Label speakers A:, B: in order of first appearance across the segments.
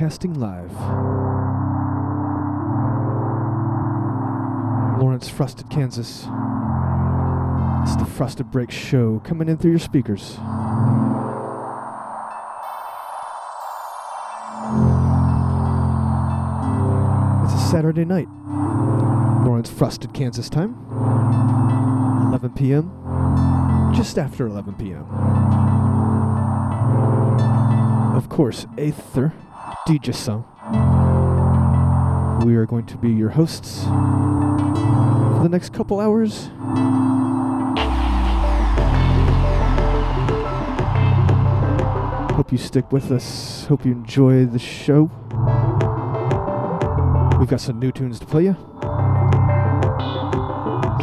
A: broadcasting live. Lawrence, Frosted, Kansas. It's the Frosted Break Show coming in through your speakers. It's a Saturday night. Lawrence, Frosted, Kansas time. 11 p.m. Just after 11 p.m. Of course, Aether, DJ Song. We are going to be your hosts for the next couple hours. Hope you stick with us. Hope you enjoy the show. We've got some new tunes to play you.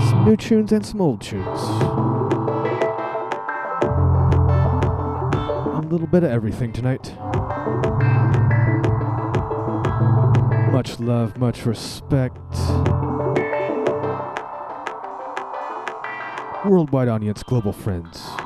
A: Some new tunes and some old tunes. A little bit of everything tonight. Much love, much respect. Worldwide audience, global friends.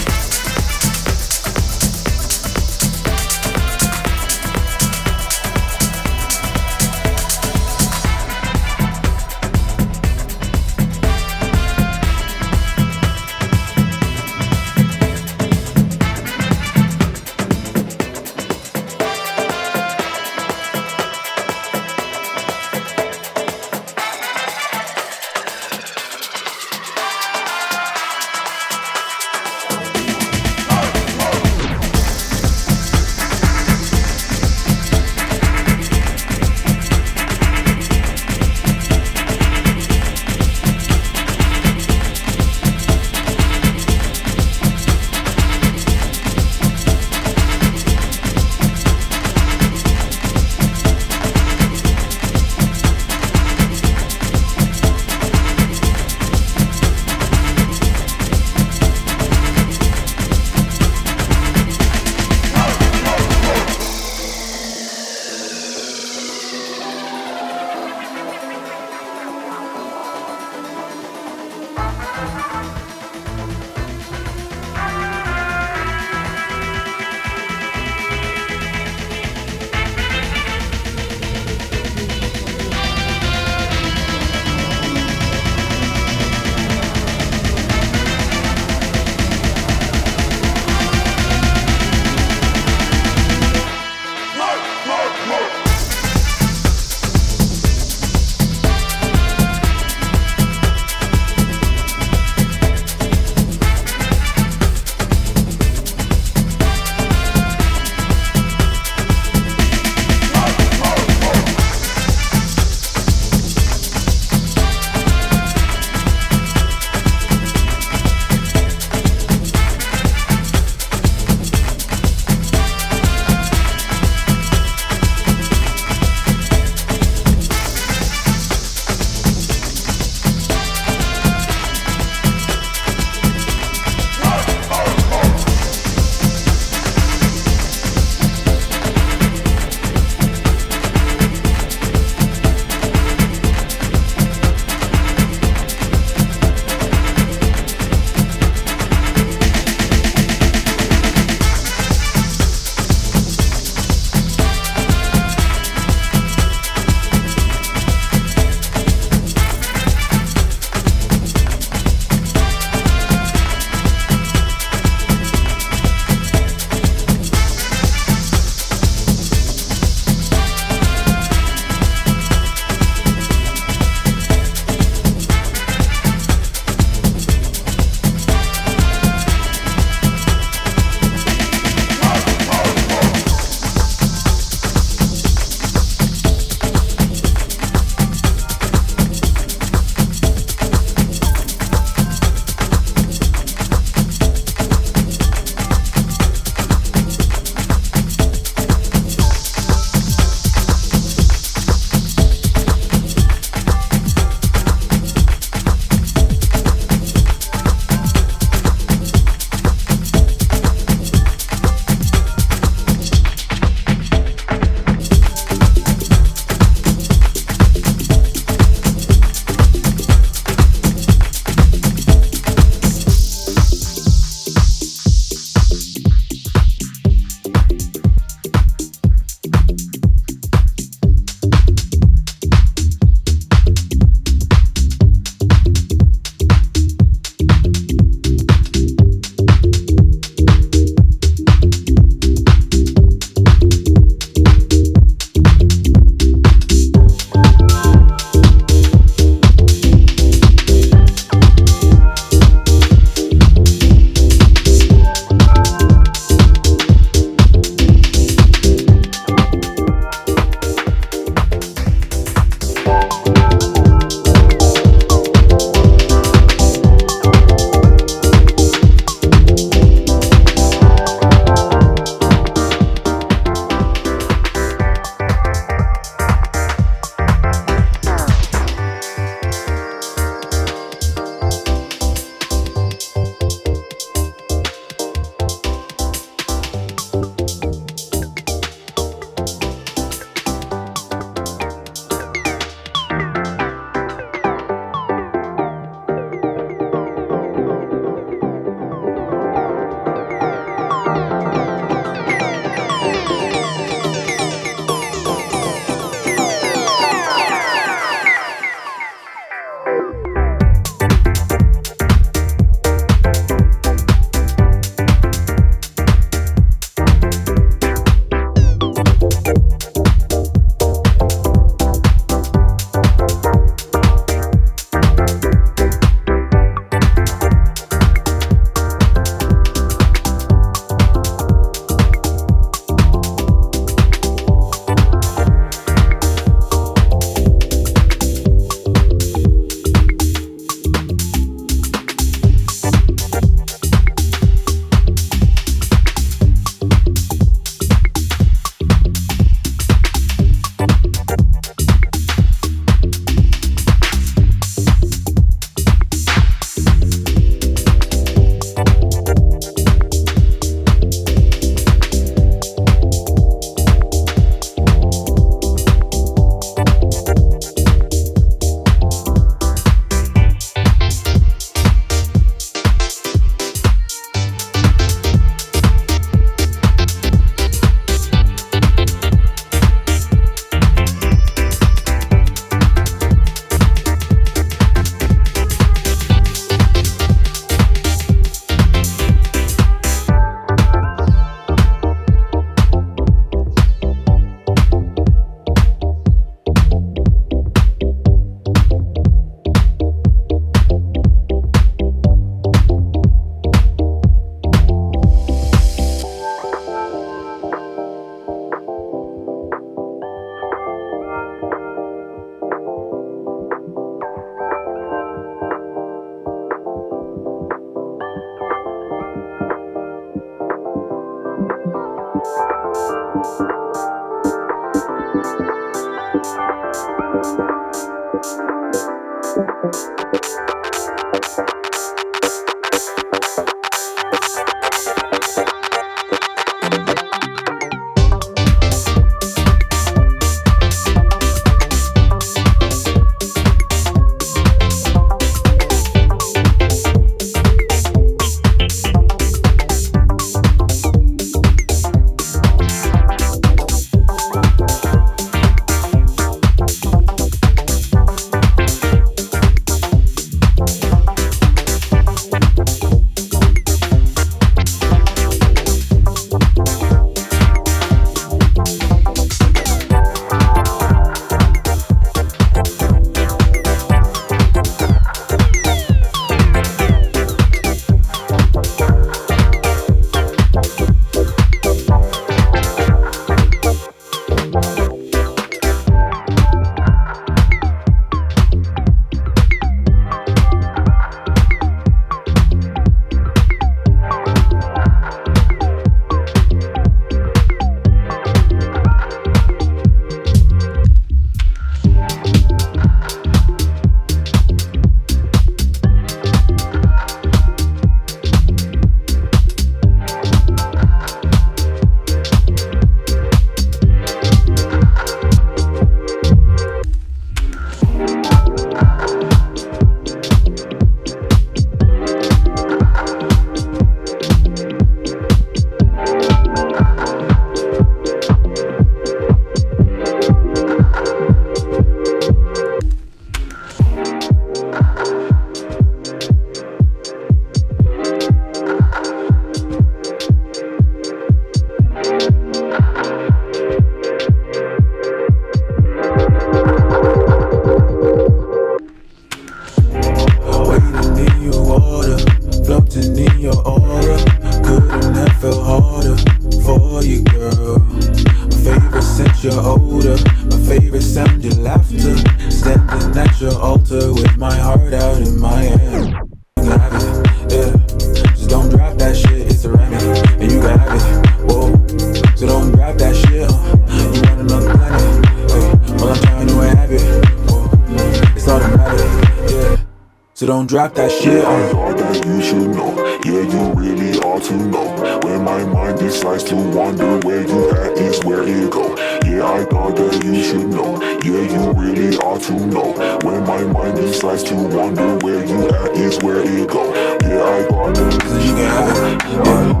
B: Drop that shit.
C: I thought that you should know, yeah, you really ought to know. When my mind decides to wander, where you at is where it go. Yeah, I thought that you should know, yeah, you really ought to know. When my mind decides to wander, where you at is where it go. Yeah, I thought that
B: you can have it. Yeah.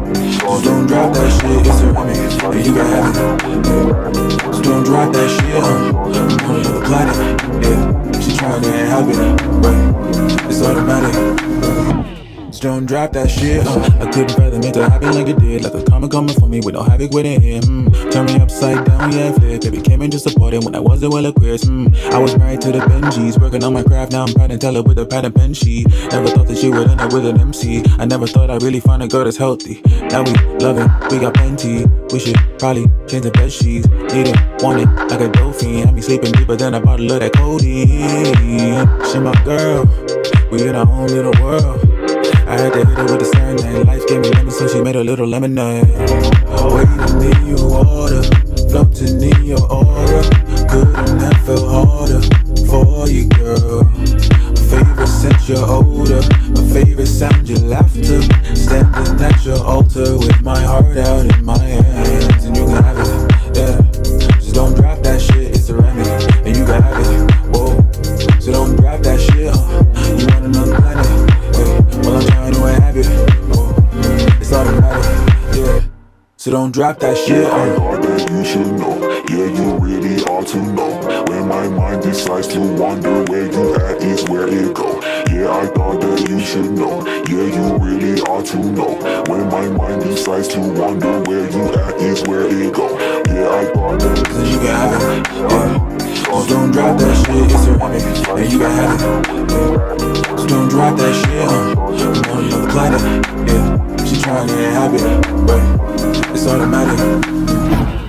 B: Just don't drop that shit, it's a remix. Yeah, you can have it. Yeah. Just don't drop that shit? I'm on another planet. Yeah, trying to have it, right? It's automatic. Just don't drop that shit. I couldn't fathom it to happen like it did. Like a karma coming for me with no havoc with it. Mm. Turn me upside down, yeah, flip. Baby came in just supporting when I wasn't well equipped. Mm. I was married to the Benjis, working on my craft. Now I'm proud to tell it with a pad and pen sheet. Never thought that she would end up with an MC. I never thought I'd really find a girl that's healthy. Now we love it, we got plenty. We should probably change the bed sheets. Need it, want it, like a dolphin. Had me sleeping deeper than a bottle of that codeine. She my girl, we in our own little world. I had to hit her with a serenade. Life gave me lemon, so she made a little lemonade. Waiting in your water, floating in your aura. Couldn't have felt harder for you, girl. My favorite scent, your odor. My favorite sound, your laughter. Standing at your altar with my heart out in my hands, drop that shit. Yeah,
C: I thought that you should know. Yeah, you really ought to know. When my mind decides to wander, where you at is where it go. Yeah, I thought that you should know. Yeah, you really ought to know. When my mind decides to wander, where you at is where it go. Yeah, I thought that
B: you have it. Yeah. Just don't drop that shit, it's a. Yeah, you can have it. Just don't drop that shit, huh? I'm on another planet. Yeah, she trying to have it, but it's automatic.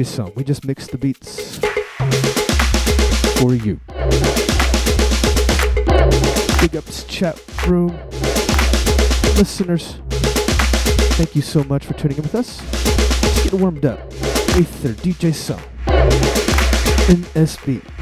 D: you some. We just
A: mix the beats for you. Big ups, chat room listeners. Thank you so much for tuning in with us. Let's get warmed up. Aether, DJ Song, NSB.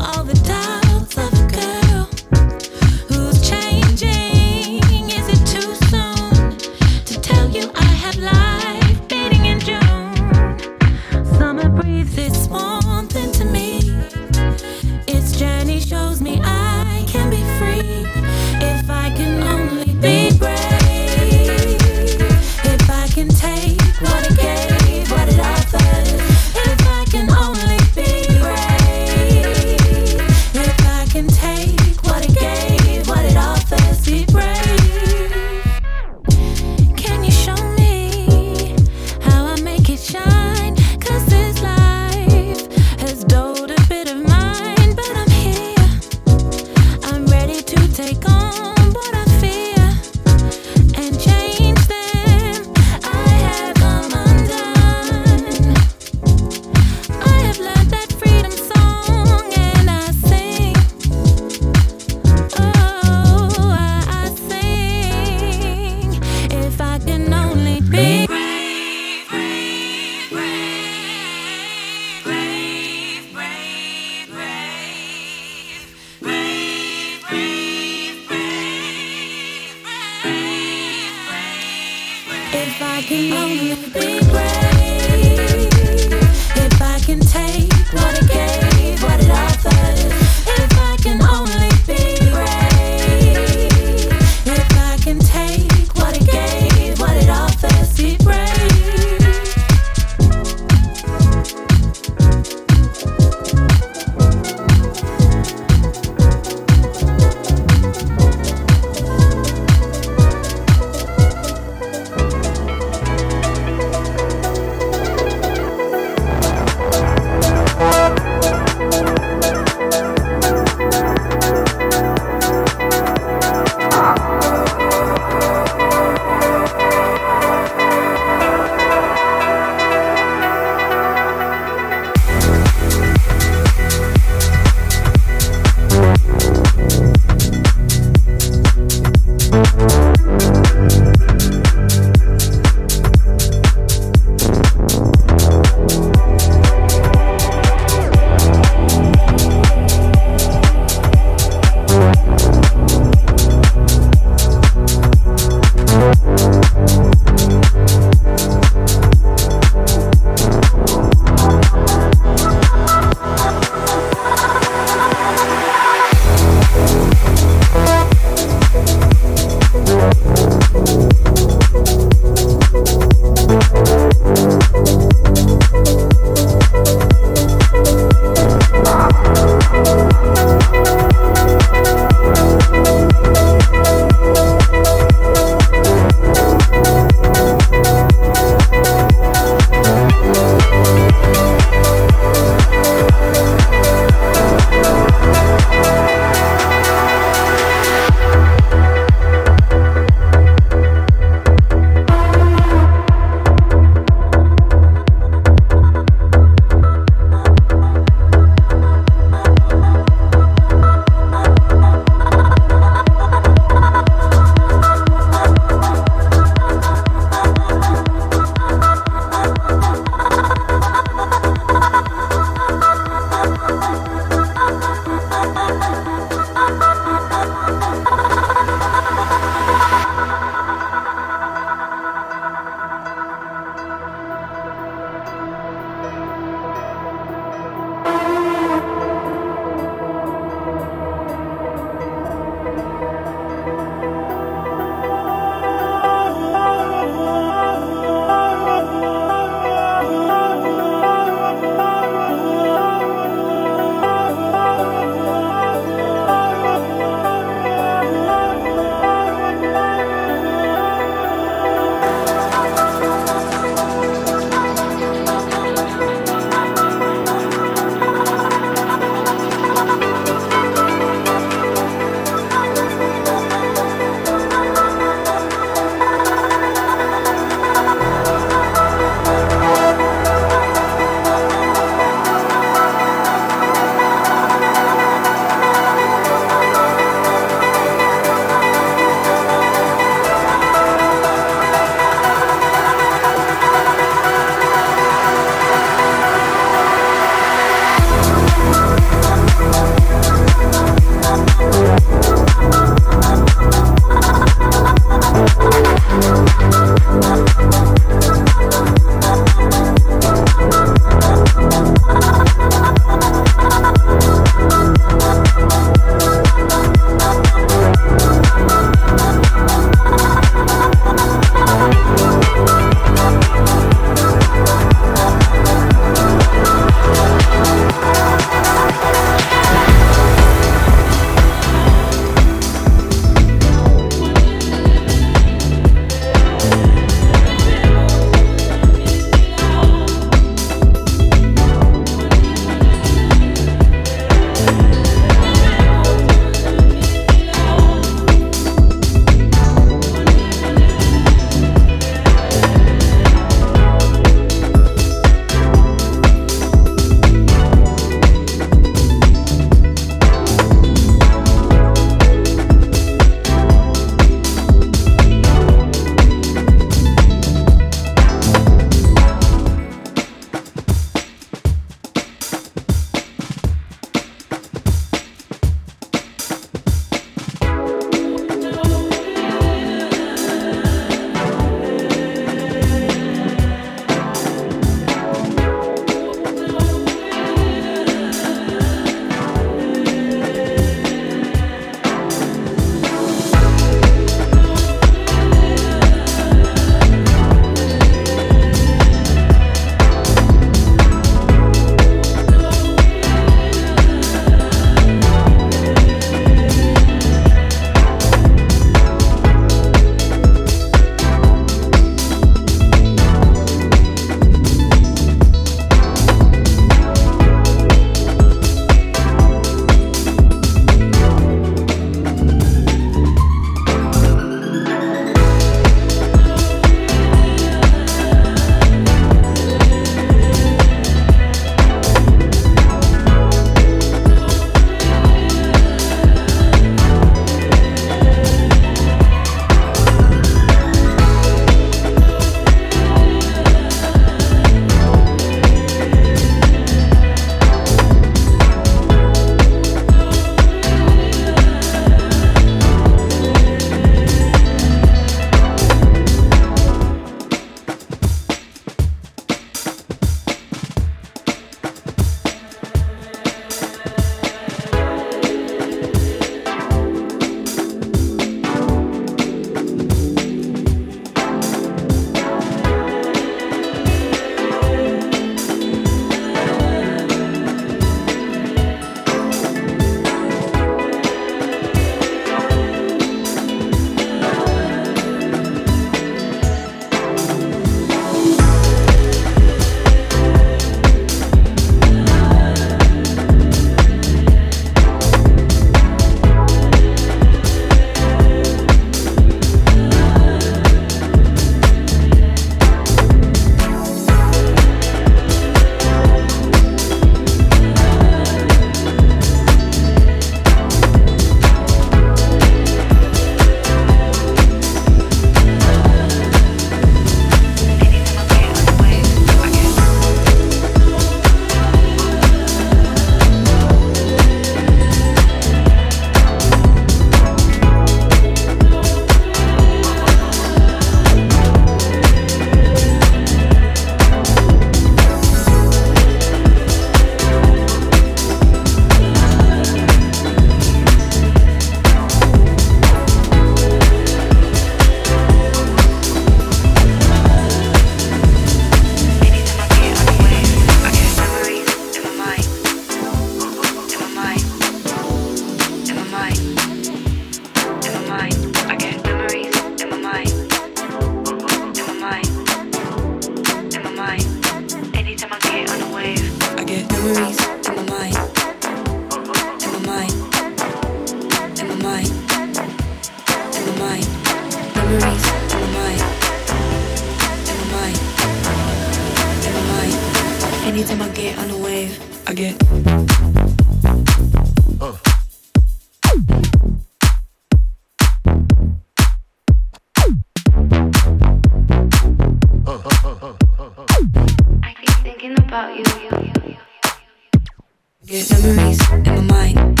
A: Memories in my mind.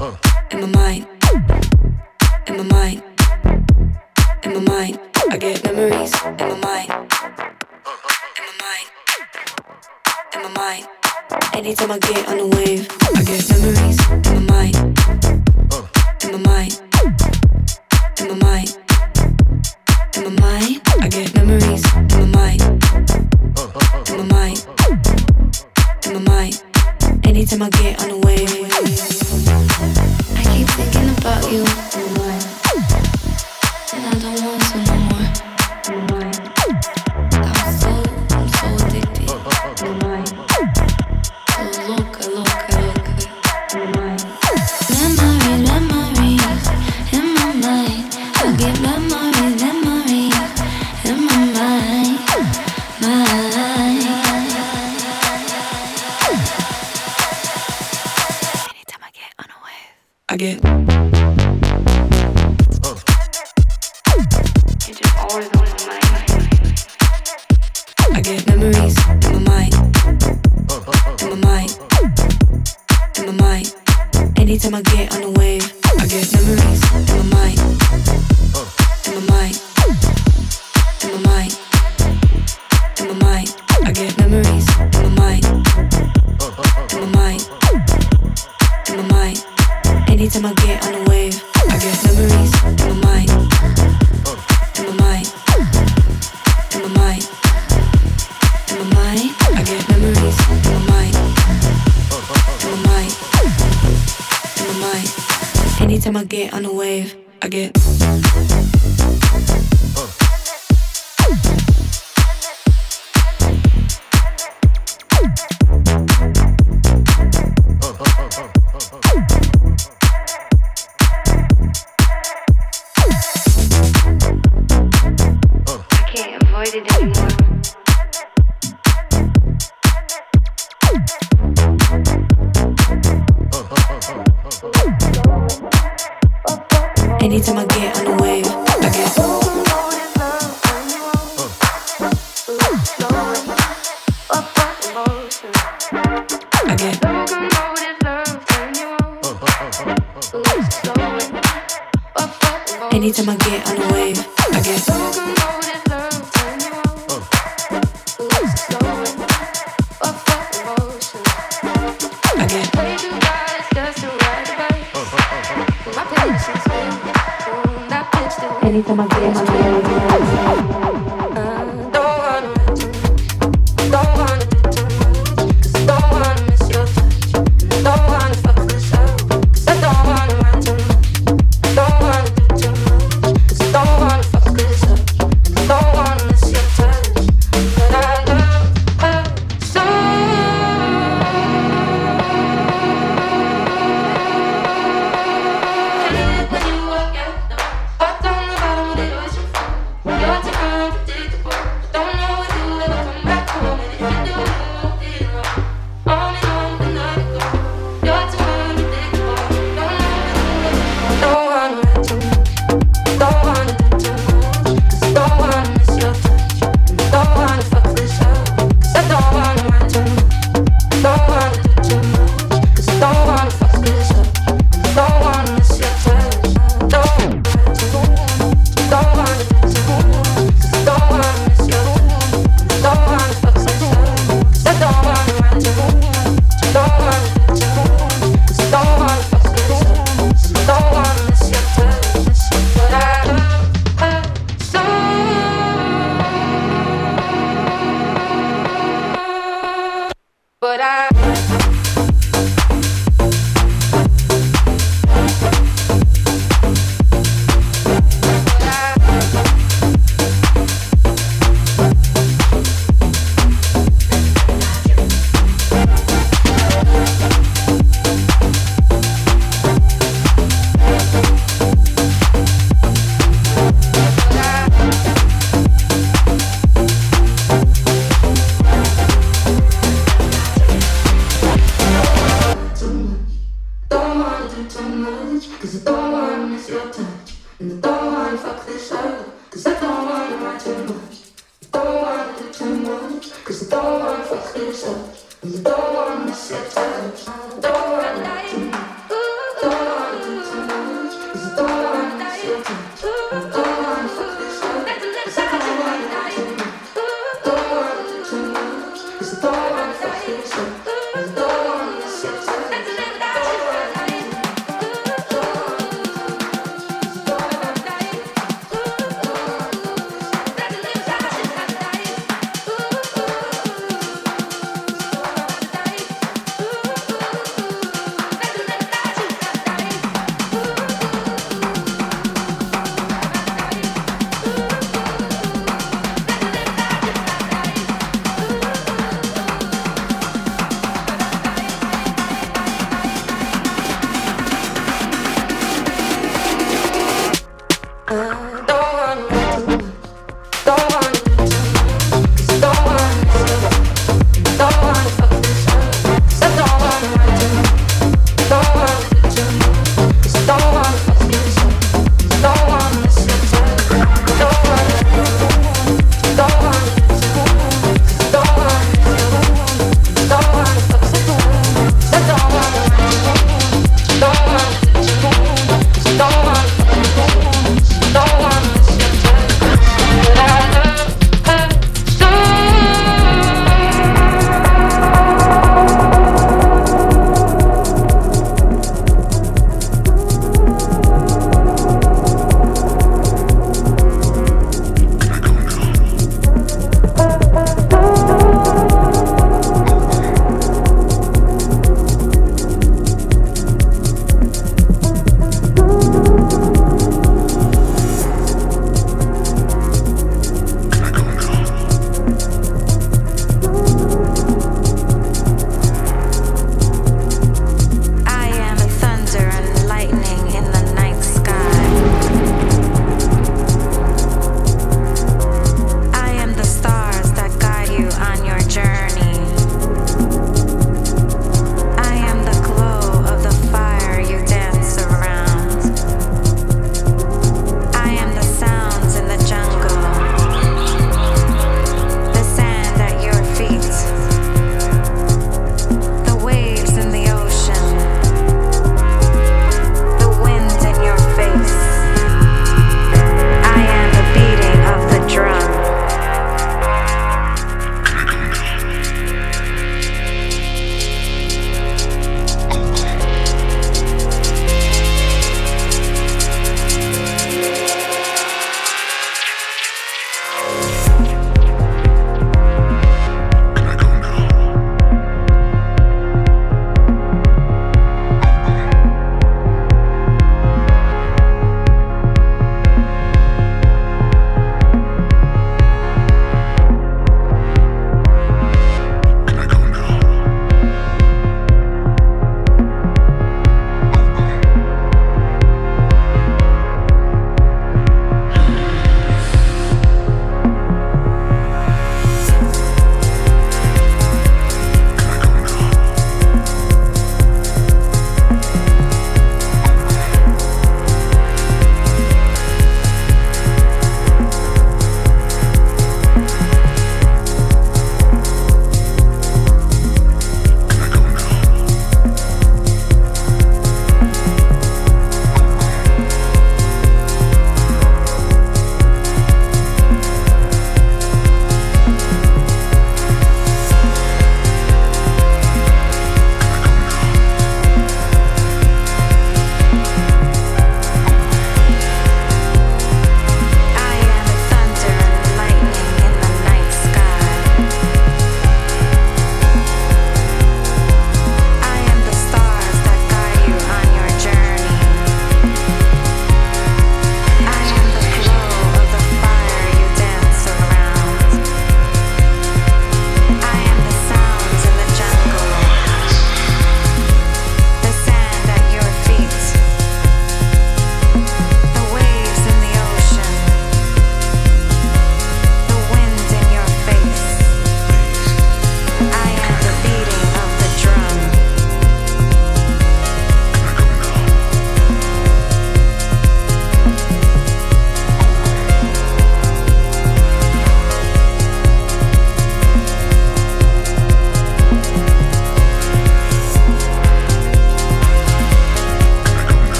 A: Uh. In my mind. In my mind. In my mind. I get memories in my mind. In my mind. In my mind. Anytime I get on a wave, I get memories in
E: my mind. Uh. In my mind.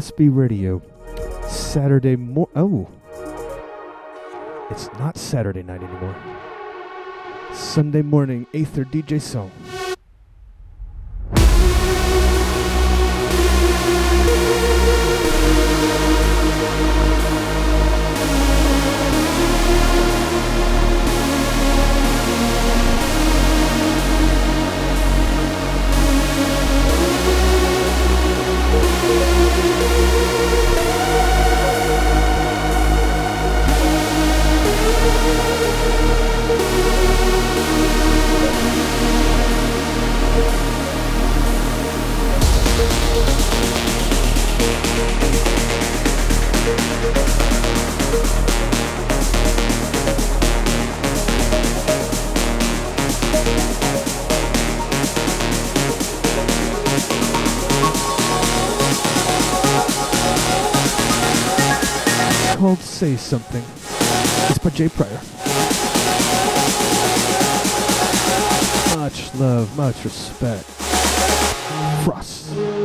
E: NSB
A: Radio, Saturday mor. Oh, it's not Saturday night anymore. Sunday morning, Aether DJ Song. Called Say Something. It's by Jay Pryor. Much love, much respect. Frost.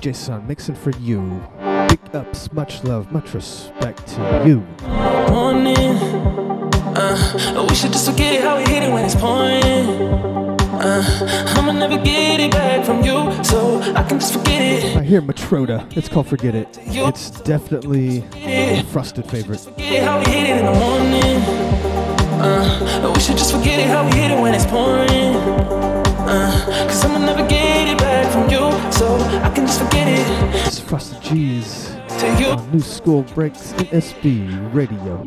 A: DJ Sun mixing for you. Big ups, much love, much respect to you.
F: morning. Uh, we should just forget how we hit it when it's pouring. Uh, I'ma never get it back from you, so I can just forget it.
A: I hear Matroda. It's called Forget It. It's definitely a frosted favorite.
F: How we hit it in the morning. Uh, we should just forget it how we hit it when it's pouring. Uh, Cause I'ma never get so I can just forget it.
A: It's Frosted G's
F: To you,
A: on New School Breaks NSB Radio.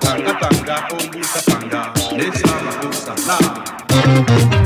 G: Tanga tanga, ombusa tanga, nesala busa.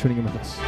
G: Tuning in with us.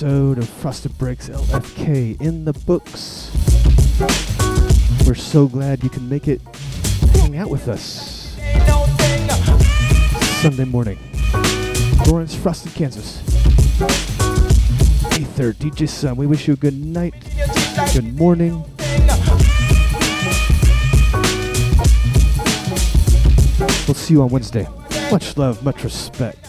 A: Episode of Frosted Breaks LFK in the books. We're so glad you can make it hang out with us. Sunday morning. Lawrence, Frosted, Kansas. Ether, DJ Sun, we wish you a good night, good morning. We'll see you on Wednesday. Much love, much respect.